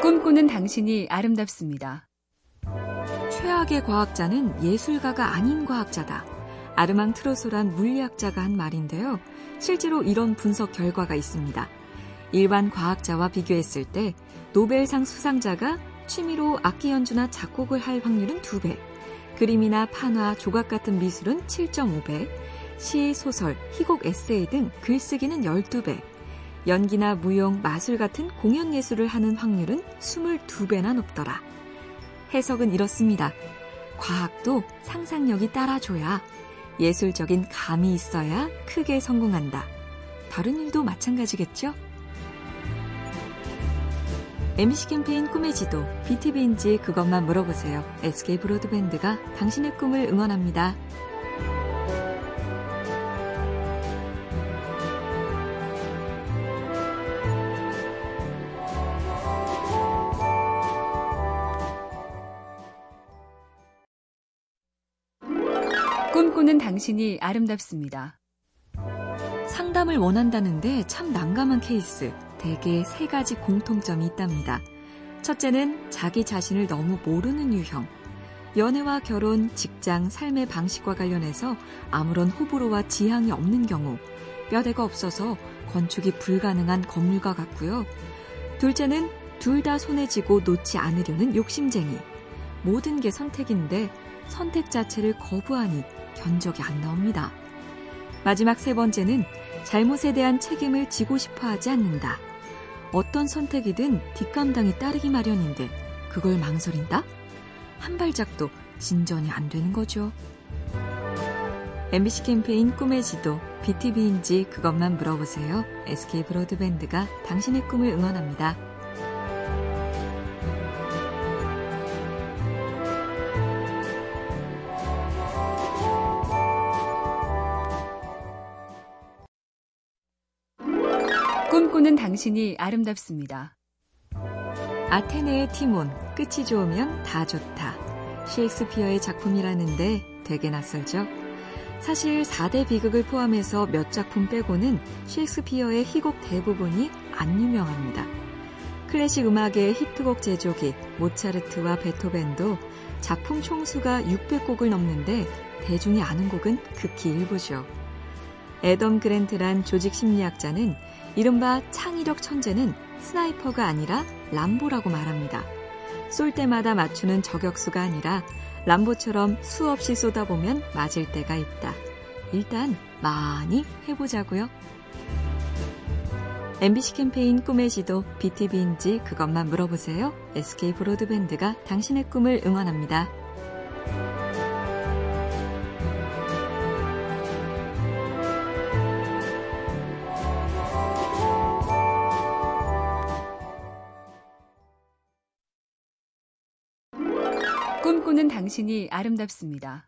꿈꾸는 당신이 아름답습니다. 최악의 과학자는 예술가가 아닌 과학자다. 아르망 트로소란 물리학자가 한 말인데요. 실제로 이런 분석 결과가 있습니다. 일반 과학자와 비교했을 때 노벨상 수상자가 취미로 악기 연주나 작곡을 할 확률은 2배, 그림이나 판화, 조각 같은 미술은 7.5배, 시, 소설, 희곡, 에세이 등 글쓰기는 12배, 연기나 무용, 마술 같은 공연 예술을 하는 확률은 22배나 높더라. 해석은 이렇습니다. 과학도 상상력이 따라줘야 예술적인 감이 있어야 크게 성공한다. 다른 일도 마찬가지겠죠? MC 캠페인 꿈의 지도, BTV인지 그것만 물어보세요. SK 브로드밴드가 당신의 꿈을 응원합니다. 꿈꾸는 당신이 아름답습니다. 상담을 원한다는데 참 난감한 케이스. 대개 세 가지 공통점이 있답니다. 첫째는 자기 자신을 너무 모르는 유형. 연애와 결혼, 직장, 삶의 방식과 관련해서 아무런 호불호와 지향이 없는 경우, 뼈대가 없어서 건축이 불가능한 건물과 같고요. 둘째는 둘 다 손에 쥐고 놓지 않으려는 욕심쟁이. 모든 게 선택인데 선택 자체를 거부하니 견적이 안 나옵니다. 마지막 세 번째는 잘못에 대한 책임을 지고 싶어 하지 않는다. 어떤 선택이든 뒷감당이 따르기 마련인데 그걸 망설인다? 한 발짝도 진전이 안 되는 거죠. MBC 캠페인 꿈의 지도, BTV인지 그것만 물어보세요. SK 브로드밴드가 당신의 꿈을 응원합니다. 꿈꾸는 당신이 아름답습니다. 아테네의 티몬, 끝이 좋으면 다 좋다. 셰익스피어의 작품이라는데 되게 낯설죠? 사실 4대 비극을 포함해서 몇 작품 빼고는 셰익스피어의 희곡 대부분이 안 유명합니다. 클래식 음악의 히트곡 제조기 모차르트와 베토벤도 작품 총수가 600곡을 넘는데 대중이 아는 곡은 극히 일부죠. 애덤 그랜트란 조직 심리학자는 이른바 창의력 천재는 sniper가 아니라 람보라고 말합니다. 쏠 때마다 맞추는 저격수가 아니라 람보처럼 수없이 쏘다 보면 맞을 때가 있다. 일단 많이 해보자고요. MBC 캠페인 꿈의 지도 BTV인지 그것만 물어보세요. SK 브로드밴드가 당신의 꿈을 응원합니다. 꿈꾸는 당신이 아름답습니다.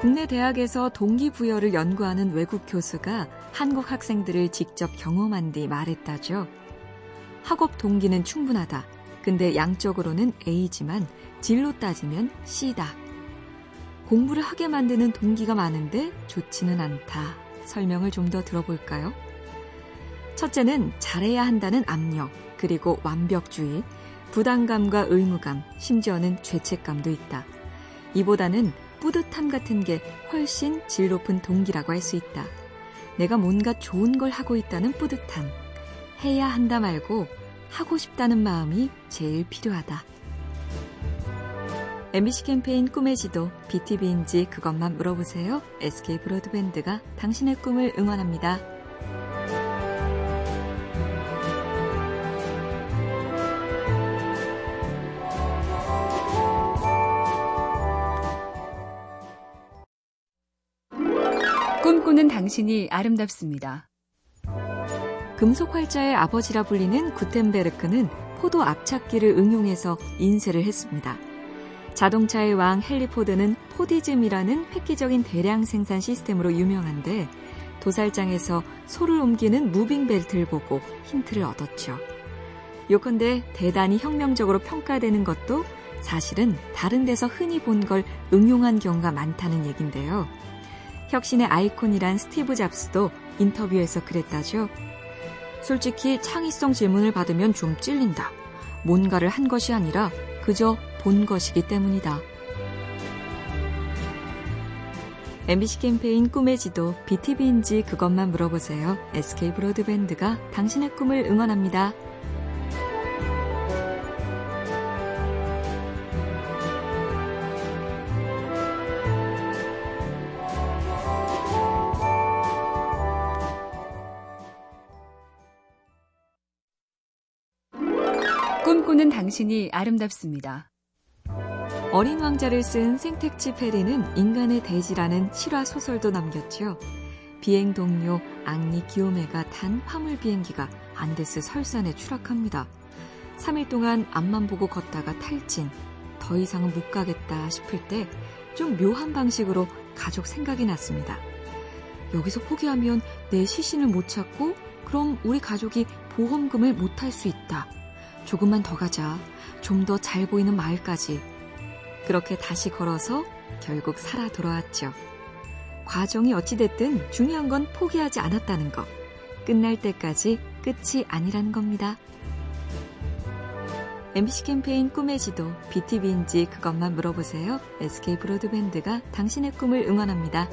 국내 대학에서 동기부여를 연구하는 외국 교수가 한국 학생들을 직접 경험한 뒤 말했다죠. 학업 동기는 충분하다. 근데 양적으로는 A지만 진로 따지면 C다. 공부를 하게 만드는 동기가 많은데 좋지는 않다. 설명을 좀 더 들어볼까요? 첫째는 잘해야 한다는 압력, 그리고 완벽주의, 부담감과 의무감, 심지어는 죄책감도 있다. 이보다는 뿌듯함 같은 게 훨씬 질 높은 동기라고 할 수 있다. 내가 뭔가 좋은 걸 하고 있다는 뿌듯함. 해야 한다 말고 하고 싶다는 마음이 제일 필요하다. MBC 캠페인 꿈의 지도, BTV인지 그것만 물어보세요. SK 브로드밴드가 당신의 꿈을 응원합니다. 꿈꾸는 당신이 아름답습니다. 금속 활자의 아버지라 불리는 구텐베르크는 포도 압착기를 응용해서 인쇄를 했습니다. 자동차의 왕 헨리 포드는 포디즘이라는 획기적인 대량 생산 시스템으로 유명한데 도살장에서 소를 옮기는 moving belt를 보고 힌트를 얻었죠. 요컨대 대단히 혁명적으로 평가되는 것도 사실은 다른 데서 흔히 본 걸 응용한 경우가 많다는 얘긴데요. 혁신의 아이콘이란 스티브 잡스도 인터뷰에서 그랬다죠. 솔직히 창의성 질문을 받으면 좀 찔린다. 뭔가를 한 것이 아니라 그저 본 것이기 때문이다. MBC 캠페인 꿈의 지도 BTV인지 그것만 물어보세요. SK 브로드밴드가 당신의 꿈을 응원합니다. 꿈꾸는 당신이 아름답습니다. 어린 왕자를 쓴 생택지 페리는 인간의 대지라는 실화 소설도 남겼죠. 비행 동료 앙리 기요메가 탄 화물 비행기가 안데스 설산에 추락합니다. 3일 동안 앞만 보고 걷다가 탈진, 더 이상은 못 가겠다 싶을 때 좀 묘한 방식으로 가족 생각이 났습니다. 여기서 포기하면 내 시신을 못 찾고 그럼 우리 가족이 보험금을 못할수 있다. 조금만 더 가자. 좀 더 잘 보이는 마을까지. 그렇게 다시 걸어서 결국 살아 돌아왔죠. 과정이 어찌됐든 중요한 건 포기하지 않았다는 것. 끝날 때까지 끝이 아니라는 겁니다. MBC 캠페인 꿈의 지도, BTV인지 그것만 물어보세요. SK 브로드밴드가 당신의 꿈을 응원합니다.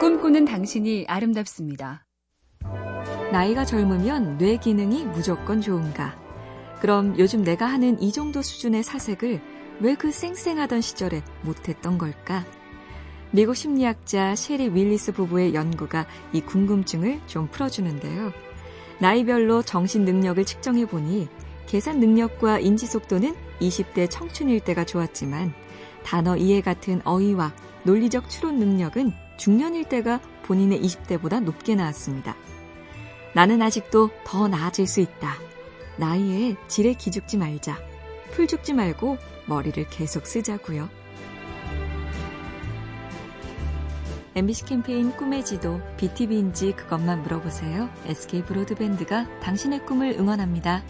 꿈꾸는 당신이 아름답습니다. 나이가 젊으면 뇌 기능이 무조건 좋은가? 그럼 요즘 내가 하는 이 정도 수준의 사색을 왜 그 쌩쌩하던 시절에 못했던 걸까? 미국 심리학자 셰리 윌리스 부부의 연구가 이 궁금증을 좀 풀어주는데요. 나이별로 정신 능력을 측정해 보니 계산 능력과 인지 속도는 20대 청춘일 때가 좋았지만 단어 이해 같은 어휘와 논리적 추론 능력은 중년일 때가 본인의 20대보다 높게 나왔습니다. 나는 아직도 더 나아질 수 있다. 나이에 지레 기죽지 말자. 풀 죽지 말고 머리를 계속 쓰자고요. MBC 캠페인 꿈의 지도, BTV인지 그것만 물어보세요. SK 브로드밴드가 당신의 꿈을 응원합니다.